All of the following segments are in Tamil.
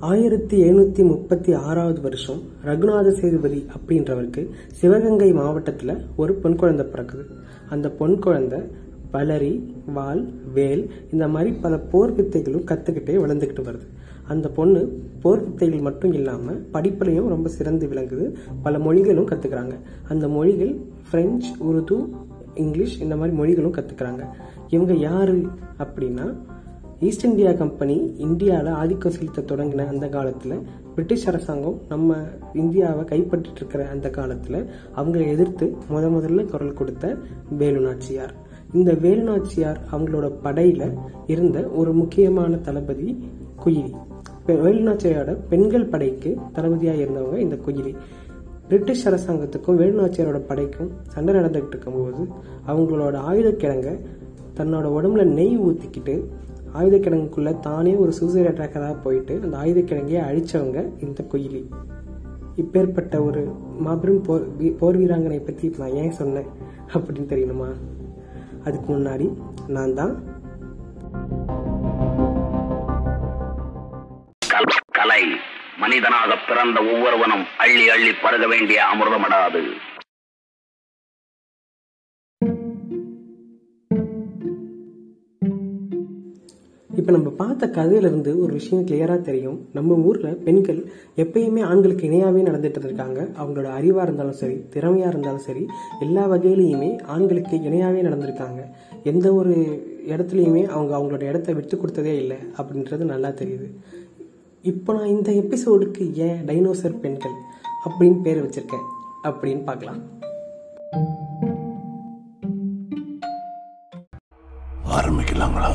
ஆயிரத்தி எழுநூத்தி முப்பத்தி ஆறாவது வருஷம் ரகுநாத சேதுபதி அப்படின்றவருக்கு சிவகங்கை மாவட்டத்தில் ஒரு பொன் குழந்தை பிறக்குது. அந்த பொன் குழந்தை வளரி வாள் வேல் இந்த மாதிரி பல போர் வித்தைகளும் கற்றுக்கிட்டே வளர்ந்துக்கிட்டு வருது. அந்த பொண்ணு போர் வித்தைகள் மட்டும் இல்லாமல் படிப்புலையும் ரொம்ப சிறந்து விளங்குது. பல மொழிகளும் கற்றுக்குறாங்க அந்த மொழிகள் ஃப்ரெஞ்சு உருது இங்கிலீஷ் இந்த மாதிரி மொழிகளும் கற்றுக்குறாங்க இவங்க யாரு அப்படின்னா ஈஸ்ட் இந்தியா கம்பெனி இந்தியாவில் ஆதிக்கம் செலுத்த தொடங்கின அந்த காலத்தில் பிரிட்டிஷ் அரசாங்கம் நம்ம இந்தியாவை கைப்பற்றிட்டு இருக்கிற அந்த காலத்தில் அவங்களை எதிர்த்து முத முதல்ல குரல் கொடுத்த வேலு நாச்சியார். இந்த வேலு நாச்சியார் அவங்களோட படையில இருந்த ஒரு முக்கியமான தளபதி குயிலி. பெ- வேலு நாச்சியாரோட பெண்கள் படைக்கு தளபதியாக இருந்தவங்க இந்த குயிலி. பிரிட்டிஷ் அரசாங்கத்துக்கும் வேலு நாச்சியாரோட படைக்கும் சண்டை நடந்துகிட்டு இருக்கும்போது அவங்களோட ஆயுதக்கிழங்க தன்னோட உடம்புல நெய் ஊற்றிக்கிட்டு ஆயுதக்கிழங்குக்குள்ள தானே ஒரு சூசைட் அட்டாக்கராக போயிட்டு அந்த ஆயுதக்கிழங்கையை அழிச்சவங்க இந்த குயிலி. இப்பேற்பட்ட ஒரு மாபெரும் போர் வீ- போர் வீராங்கனை பற்றி நான் ஏன் சொன்னேன் அப்படின்னு தெரியணுமா? அதுக்கு முன்னாடி நான் தான். கலை மனிதனாக பிறந்த ஒவ்வொருவனும் அள்ளி அள்ளி பருக வேண்டிய அமிர்தமடாது. இப்போ நம்ம பார்த்த கதையிலிருந்து ஒரு விஷயம் கிளியராக தெரியும். நம்ம ஊரில் பெண்கள் எப்பயுமே ஆண்களுக்கு இணையாகவே நடந்துட்டு இருக்காங்க. அவங்களோட அறிவாக இருந்தாலும் சரி திறமையாக இருந்தாலும் சரி எல்லா வகையிலையுமே ஆண்களுக்கு இணையாகவே நடந்திருக்காங்க. எந்த ஒரு இடத்துலையுமே அவங்க அவங்களோட இடத்த விட்டு கொடுத்ததே இல்லை அப்படின்றது நல்லா தெரியுது. இப்போ நான் இந்த எபிசோடுக்கு ஏன் டைனோசர் பெண்கள் அப்படின்னு பேர் வச்சுருக்கேன். அப்படின்னு பார்க்கலாம். ஆரம்பிக்கலாங்களா?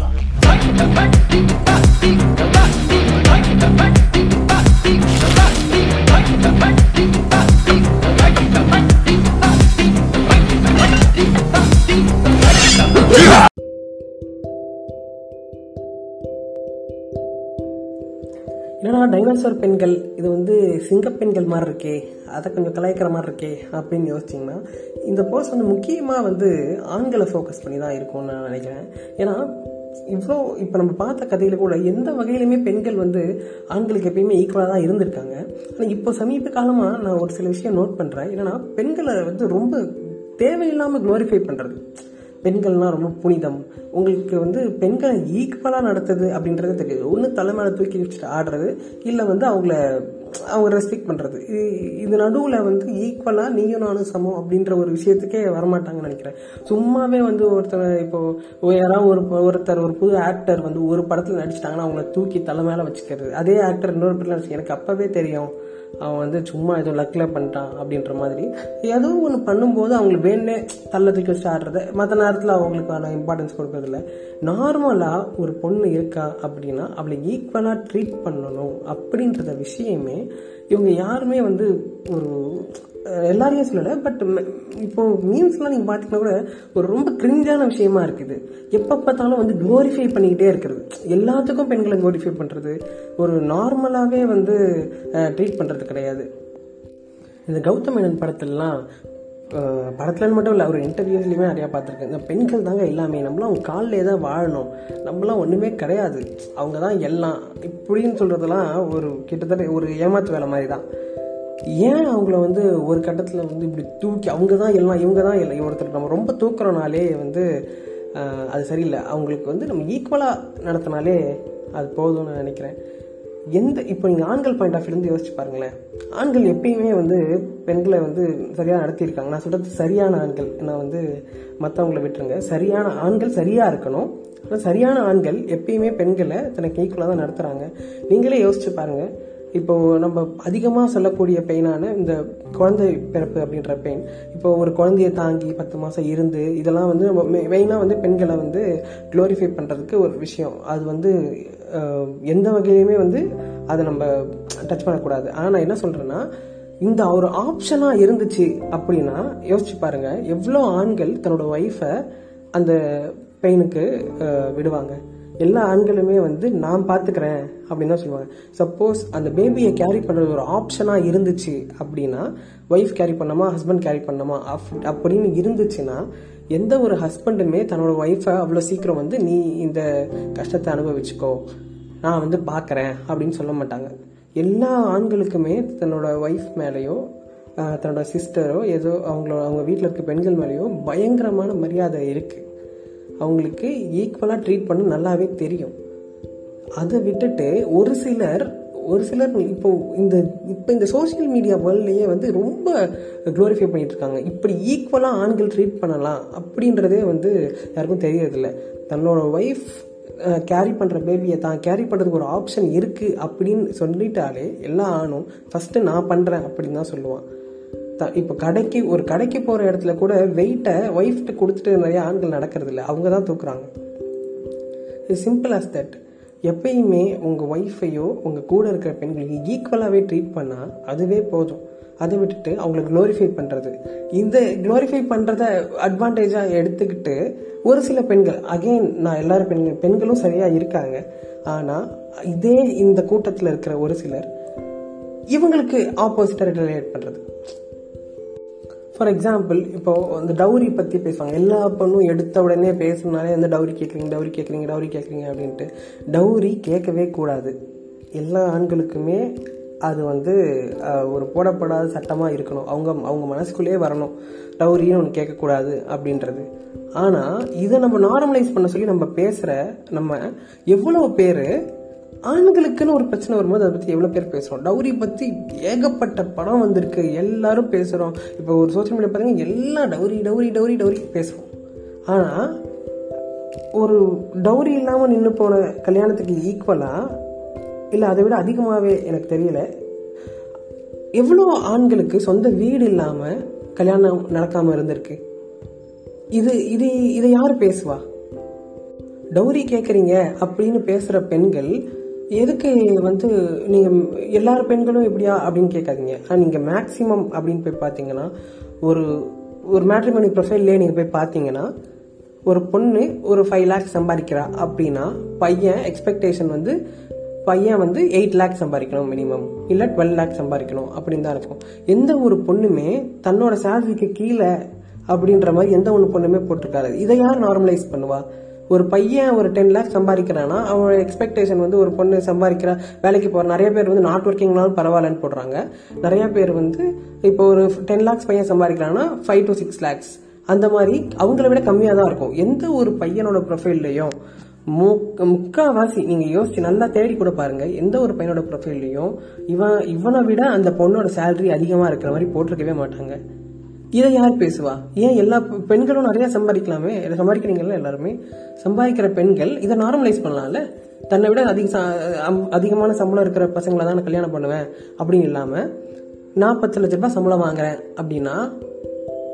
என்னடா டைனோசர் பெண்கள்? இது வந்து சிங்கப்பெண்கள் மாதிரி இருக்கே அதை கொஞ்சம் கலாய்க்கிற மாதிரி இருக்கே அப்படின்னு யோசிச்சிங்கன்னா இந்த போஸ்ட் வந்து முக்கியமாக வந்து ஆண்களை ஃபோக்கஸ் பண்ணி தான் இருக்கும்னு நான் நினைக்கிறேன். ஏன்னா இவ்வளோ இப்போ நம்ம பார்த்த கதையில் கூட எந்த வகையிலுமே பெண்கள் வந்து ஆண்களுக்கு எப்பயுமே ஈக்குவலாக தான் இருந்திருக்காங்க. ஆனால் இப்போ சமீப காலமாக நான் ஒரு சில விஷயம் நோட் பண்ணுறேன் என்னென்னா பெண்களை வந்து ரொம்ப தேவையில்லாமல் க்ளோரிஃபை பண்ணுறது பெண்கள்னா ரொம்ப புனிதம். உங்களுக்கு வந்து பெண்களை ஈக்குவலாக நடத்துது அப்படின்றது தெரியாது. ஒன்று தலைமையில தூக்கி வச்சுட்டு ஆடுறது இல்லை வந்து அவங்கள அவங்க ரெஸ்பெக்ட் பண்ணுறது இது நடுவில் வந்து ஈக்குவலாக நீயும் நானும் சமம் அப்படின்ற ஒரு விஷயத்துக்கே வரமாட்டாங்கன்னு நினைக்கிறேன். சும்மாவே வந்து ஒருத்தர் இப்போது யாராவது ஒரு ஒருத்தர் ஒரு புது ஆக்டர் வந்து ஒரு படத்தில் நடிச்சிட்டாங்கன்னா அவங்கள தூக்கி தலை மேலே வச்சுக்கிறது. அதே ஆக்டர் இன்னொரு படத்தில் நடிச்சு எனக்கு அப்போவே தெரியும். அவன் வந்து சும்மா ஏதோ லக்கில் பண்ணிட்டான் அப்படின்ற மாதிரி. ஏதோ ஒன்று பண்ணும்போது அவங்களுக்கு வேணே தள்ள தூக்கி வச்சு ஆடுறது. மற்ற நேரத்தில் அவங்களுக்கான இம்பார்ட்டன்ஸ் கொடுக்கறதில்ல. நார்மலாக ஒரு பொண்ணு இருக்கா அப்படின்னா அவளை ஈக்குவலாக ட்ரீட் பண்ணணும் அப்படின்றத விஷயமே இவங்க யாருமே வந்து ஒரு எல்லாரையும் சொல்லலை பட் இப்போ மீம்ஸ்லாம் நீங்கள் பார்த்தீங்கன்னா கூட ஒரு ரொம்ப கிரிஞ்சான விஷயமா இருக்குது. எப்போ பார்த்தாலும் வந்து க்ளோரிஃபை பண்ணிக்கிட்டே இருக்கிறது. எல்லாத்துக்கும் பெண்களை குளோரிஃபை பண்ணுறது ஒரு நார்மலாகவே வந்து ட்ரீட் பண்ணுறது கிடையாது. இந்த கௌதம் மேனன் படத்துலலாம் படத்துலன்னு மட்டும் இல்லை ஒரு இன்டர்வியூஸ்லையுமே நிறையா பார்த்துருக்கேன். இந்த பெண்கள் தாங்க எல்லாமே. நம்மளாம் அவங்க காலிலே தான் வாழணும். நம்மளாம் ஒன்றுமே கிடையாது. அவங்க தான் எல்லாம். இப்படின்னு சொல்கிறதுலாம் ஒரு கிட்டத்தட்ட ஒரு ஏமாத்து வேலை மாதிரி தான் ஏன் அவங்கள வந்து ஒரு கட்டத்தில் வந்து இப்படி தூக்கி அவங்க தான் எல்லாம் இவங்க தான் எல்லாம் ஒருத்தர் நம்ம ரொம்ப தூக்குறனாலே வந்து அது சரியில்லை. அவங்களுக்கு வந்து நம்ம ஈக்குவலாக நடத்தினாலே அது போதும்னு நான் நினைக்கிறேன். எந்த இப்போ நீங்கள் ஆண்கள் பாயிண்ட் ஆஃப் இருந்து யோசிச்சு பாருங்களேன். ஆண்கள் எப்பயுமே வந்து பெண்களை வந்து சரியாக நடத்தியிருக்காங்க. நான் சொல்கிறது சரியான ஆண்கள் நான் வந்து மற்றவங்கள விட்டுருங்க. சரியான ஆண்கள் சரியாக இருக்கணும். ஆனால் சரியான ஆண்கள் எப்பயுமே பெண்களை தனக்கு ஈக்குவலாக தான் நடத்துகிறாங்க நீங்களே யோசிச்சு பாருங்கள் இப்போது நம்ம அதிகமாக சொல்லக்கூடிய பெயினான இந்த குழந்தை பிறப்பு அப்படின்ற பெயின் இப்போ ஒரு குழந்தைய தாங்கி பத்து மாதம் இருந்து இதெல்லாம் வந்து நம்ம மெயினாக வந்து பெண்களை வந்து க்ளோரிஃபை பண்ணுறதுக்கு ஒரு விஷயம். அது வந்து எந்த வகையிலையுமே வந்து அதை நம்ம டச் பண்ணக்கூடாது. ஆனால் நான் என்ன சொல்கிறேன்னா இந்த ஒரு ஆப்ஷனாக இருந்துச்சு அப்படின்னா யோசிச்சு பாருங்கள் எவ்வளோ ஆண்கள் தன்னோட ஒய்ஃபை அந்த பெயினுக்கு விடுவாங்க? எல்லா ஆண்களுமே வந்து நான் பார்த்துக்கிறேன் அப்படின்னு தான் சொல்லுவாங்க. சப்போஸ் அந்த பேபியை கேரி பண்ணுறது ஒரு ஆப்ஷனாக இருந்துச்சு அப்படின்னா ஒய்ஃப் கேரி பண்ணாமா ஹஸ்பண்ட் கேரி பண்ணாமா அப்- அப்படின்னு இருந்துச்சுன்னா எந்த ஒரு ஹஸ்பண்டுமே தன்னோட ஒய்ஃபை அவ்வளோ சீக்கிரம் வந்து நீ இந்த கஷ்டத்தை அனுபவிச்சுக்கோ. நான் வந்து பார்க்குறேன் அப்படின்னு சொல்ல மாட்டாங்க. எல்லா ஆண்களுக்குமே தன்னோட ஒய்ஃப் மேலேயோ தன்னோட சிஸ்டரோ ஏதோ அவங்களோட அவங்க வீட்டில் இருக்க பெண்கள் மேலேயோ பயங்கரமான மரியாதை இருக்குது அவங்களுக்கு ஈக்குவலாக ட்ரீட் பண்ண நல்லாவே தெரியும். அதை விட்டுட்டு ஒரு சிலர் ஒரு சிலர் இப்போ இந்த இப்போ இந்த சோஷியல் மீடியா வேர்ல்ட்லேயே வந்து ரொம்ப க்ளோரிஃபை பண்ணிட்டு இருக்காங்க இப்படி ஈக்குவலாக ஆண்கள் ட்ரீட் பண்ணலாம் அப்படின்றதே வந்து யாருக்கும் தெரியறதில்ல. தன்னோட ஒய்ஃப் கேரி பண்ணுற பேபியை தான் கேரி பண்ணுறதுக்கு ஒரு ஆப்ஷன் இருக்குது அப்படின்னு சொல்லிட்டாலே எல்லா ஆணும் ஃபஸ்ட்டு நான் பண்ணுறேன் அப்படின்னு தான் சொல்லுவான். த இப்போ கடைக்கு ஒரு கடைக்கு போகிற இடத்துல கூட வெயிட்டை ஒய்ஃப்ட்டு கொடுத்துட்டு நிறைய ஆண்கள் நடக்கிறது இல்லை. அவங்க தான் தூக்குறாங்க. சிம்பிள் ஆஸ் தட் எப்பயுமே உங்கள் ஒய்ஃபையோ உங்கள் கூட இருக்கிற பெண்களுக்கு ஈக்குவலாகவே ட்ரீட் பண்ணால் அதுவே போதும். அதை விட்டுட்டு அவங்கள க்ளோரிஃபை பண்ணுறது இந்த க்ளோரிஃபை பண்ணுறத அட்வான்டேஜாக எடுத்துக்கிட்டு ஒரு சில பெண்கள் அகெயின் நான் எல்லாரும் பெண்கள் பெண்களும் சரியாக இருக்காங்க. ஆனால் இதே இந்த கூட்டத்தில் இருக்கிற ஒரு சிலர் இவங்களுக்கு ஆப்போசிட்டாக ரிலேட் பண்ணுறது ஃபார் எக்ஸாம்பிள் இப்போ அந்த டவுரி பற்றி பேசுவாங்க. எல்லா பொண்ணும் எடுத்த உடனே பேசுனாலே அந்த டவுரி கேட்குறீங்க டவுரி கேட்குறீங்க டவுரி கேட்குறீங்க அப்படின்ட்டு. டவுரி கேட்கவே கூடாது. எல்லா ஆண்களுக்குமே அது வந்து ஒரு போடப்படாத சட்டமாக இருக்கணும். அவங்க அவங்க மனசுக்குள்ளேயே வரணும். டவுரின்னு ஒன்று கேட்கக்கூடாது அப்படின்றது. ஆனால் இதை நம்ம நார்மலைஸ் பண்ண சொல்லி நம்ம பேசுகிற நம்ம எவ்வளோ பேர் ஆண்களுக்குன்னு ஒரு பிரச்சனை வரும்போது அதை பற்றி எவ்வளோ பேர் பேசுகிறோம் டவுரி பற்றி ஏகப்பட்ட படம் வந்திருக்கு. எல்லாரும் பேசுகிறோம் இப்போ ஒரு சோசியல் மீடியா பாருங்கள் எல்லாம் டவுரி டவுரி டவுரி டவுரி பேசுவோம். ஆனால் ஒரு டவுரி இல்லாமல் நின்று போன கல்யாணத்துக்கு ஈக்குவலாக இல்லை அதை விட அதிகமாகவே எனக்கு தெரியல. எவ்வளோ ஆண்களுக்கு சொந்த வீடு இல்லாமல் கல்யாணம் நடக்காமல் இருந்திருக்கு? இது இது இதை யார் பேசுவா? டௌரி கேட்குறீங்க அப்படின்னு பேசுகிற பெண்கள் எதுக்கு வந்து நீங்கள் எல்லார் பெண்களும் எப்படியா அப்படின்னு கேட்காதீங்க. ஆனால் நீங்கள் மேக்ஸிமம் அப்படின்னு போய் பார்த்தீங்கன்னா ஒரு ஒரு மேட்ரிமோனி ப்ரொஃபைல்லே நீங்கள் போய் பார்த்தீங்கன்னா ஒரு பொண்ணு ஒரு ஃபைவ் லேக்ஸ் சம்பாதிக்கிறா அப்படின்னா பையன் எக்ஸ்பெக்டேஷன் வந்து பையன் வந்து எயிட் லேக்ஸ் சம்பாதிக்கணும் மினிமம் இல்லை டுவெல் லேக்ஸ் சம்பாதிக்கணும் அப்படின்னு தான் இருக்கும். எந்த ஒரு பொண்ணுமே தன்னோட சேலரிக்கு கீழே அப்படின்ற மாதிரி எந்த ஒன்று பொண்ணுமே போட்டிருக்காரு இதை யார் நார்மலைஸ் பண்ணுவா? ஒரு பையன் ஒரு டென் லேக்ஸ் சம்பாதிக்கிறான்னா அவனோட எக்ஸ்பெக்டேஷன் வந்து ஒரு பொண்ணு சம்பாதிக்கிறா வேலைக்கு போகிற நிறைய பேர் வந்து நாட் ஒர்க்கிங்னாலும் பரவாயில்லன்னு போடுறாங்க. நிறைய பேர் வந்து இப்போ ஒரு டென் லேக்ஸ் பையன் சம்பாதிக்கிறான்னா ஃபைவ் டு சிக்ஸ் லேக்ஸ் அந்த மாதிரி அவங்கள விட கம்மியாக தான் இருக்கும். எந்த ஒரு பையனோட ப்ரொஃபைல்லையும் முக்காவாசி நீங்க யோசிச்சு நல்லா தேடி கூட பாருங்க எந்த ஒரு பையனோட ப்ரொஃபைல்லையும் இவன் இவனை விட அந்த பொண்ணோட சேலரி அதிகமா இருக்கிற மாதிரி போட்டிருக்கவே மாட்டாங்க. இதை யார் பேசுவா? ஏன் எல்லா பெண்களும் நிறைய சம்பாதிக்கலாமே? இதை சம்பாதிக்கிறீங்கல்ல எல்லாருமே? சம்பாதிக்கிற பெண்கள் இதை நார்மலைஸ் பண்ணலாம்ல? தன்னை விட அதிக அம்- அதிகமான சம்பளம் இருக்கிற பசங்களை தான் நான் கல்யாணம் பண்ணுவேன் அப்படின்னு இல்லாமல் நான் பத்து லட்ச ரூபாய் சம்பளம் வாங்குறேன் அப்படின்னா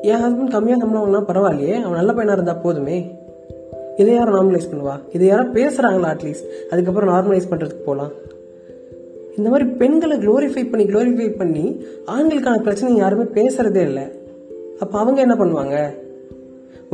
என் ஹஸ்பண்ட் கம்மியாக சம்பளம் வாங்கினா பரவாயில்லையே அவன் நல்ல பையனாக இருந்தால் போதுமே. இதை யாரும் நார்மலைஸ் பண்ணுவா? இதை யாரும் பேசுகிறாங்களா அட்லீஸ்ட் அதுக்கப்புறம் நார்மலைஸ் பண்ணுறதுக்கு போகலாம் இந்த மாதிரி பெண்களை க்ளோரிஃபை பண்ணி க்ளோரிஃபை பண்ணி ஆண்களுக்கான பிரச்சனை யாருமே பேசுறதே இல்லை. அப்போ அவங்க என்ன பண்ணுவாங்க?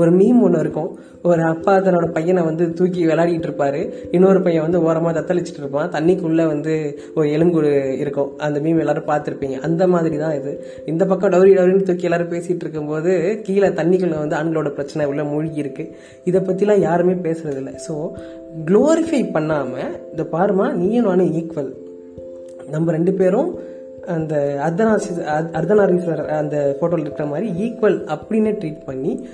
ஒரு மீம் ஒன்று இருக்கும். ஒரு அப்பா தன்னோட பையனை வந்து தூக்கி விளையாடிட்டு இருப்பாரு. இன்னொரு பையன் வந்து ஓரமாக தத்தளிச்சுட்டு இருப்பான். தண்ணிக்குள்ளே வந்து ஒரு எலும்புடு இருக்கும். அந்த மீம் எல்லாரும் பார்த்துருப்பீங்க. அந்த மாதிரி தான் இது. இந்த பக்கம் டவுரி டவுரின்னு தூக்கி எல்லாரும் பேசிகிட்டு இருக்கும்போது கீழே தண்ணிக்குள்ள வந்து ஆண்களோட பிரச்சனை உள்ள மூழ்கி இருக்கு. இதை பற்றிலாம் யாருமே பேசுறது இல்லை ஸோ க்ளோரிஃபை பண்ணாமல் இந்த பாருமா நீயும் நானும் ஈக்குவல் நம்ம ரெண்டு பேரும் அந்த அர்த்தநாசி அர்த்தநாரீஸ்வரர் அந்த ஃபோட்டோவில் இருக்கிற மாதிரி ஈக்குவல் அப்படின்னு ட்ரீட் பண்ணி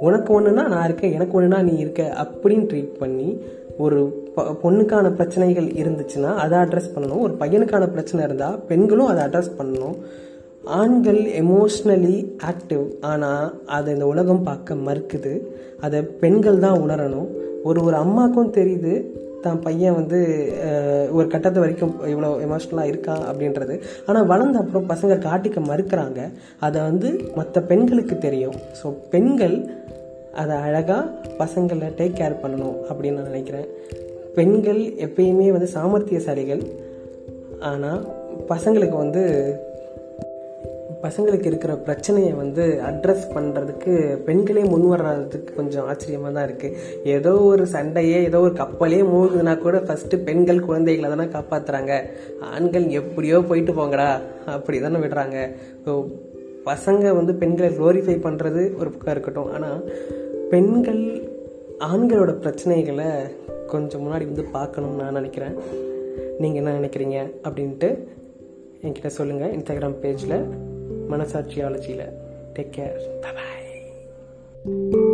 உனக்கு ஒன்றுனா நான் இருக்கேன் எனக்கு ஒன்றுனா நீ இருக்க அப்படின்னு ட்ரீட் பண்ணி ஒரு ப- பொண்ணுக்கான பிரச்சனைகள் இருந்துச்சுன்னா அதை அட்ரஸ் பண்ணணும். ஒரு பையனுக்கான பிரச்சனை இருந்தால் பெண்களும் அதை அட்ரஸ் பண்ணணும். ஆண்கள் எமோஷ்னலி ஆக்டிவ் ஆனால் அதை இந்த உலகம் பார்க்க மறுக்குது. அதை பெண்கள் தான் உணரணும். ஒரு ஒரு அம்மாக்கும் தெரியுது தான் பையன் வந்து ஒரு கட்டத்து வரைக்கும் இவ்வளோ எமோஷ்னலாக இருக்கான் அப்படின்றது. ஆனால் வளர்ந்த அப்புறம் பசங்க காட்டிக்க மறுக்கிறாங்க. அதை வந்து மற்ற பெண்களுக்கு தெரியும். ஸோ பெண்கள் அதை அழகாக பசங்களை டேக் கேர் பண்ணணும் அப்படின்னு நான் நினைக்கிறேன். பெண்கள் எப்பயுமே வந்து சாமர்த்தியசாலிகள். ஆனால் பசங்களுக்கு வந்து பசங்களுக்கு இருக்கிற பிரச்சனையை வந்து அட்ரஸ் பண்ணுறதுக்கு பெண்களே முன் வர்றதுக்கு கொஞ்சம் ஆச்சரியமாக தான் இருக்குது ஏதோ ஒரு சண்டையே ஏதோ ஒரு கப்பலே மூழ்குதுன்னா கூட ஃபஸ்ட்டு பெண்கள் குழந்தைகளை தானே காப்பாற்றுறாங்க ஆண்கள் எப்படியோ போயிட்டு போங்கடா அப்படி தானே விடுறாங்க. ஸோ பசங்க வந்து பெண்களை க்ளோரிஃபை பண்ணுறது ஒரு பக்கம் இருக்கட்டும். ஆனால் பெண்கள் ஆண்களோட பிரச்சனைகளை கொஞ்சம் முன்னாடி வந்து பார்க்கணும்னு நான் நினைக்கிறேன். நீங்கள் என்ன நினைக்கிறீங்க? அப்படின்ட்டு என்கிட்ட சொல்லுங்கள் இன்ஸ்டாகிராம் பேஜில் மனசாட்சியாலஜியில் டேக் கேர் பாய்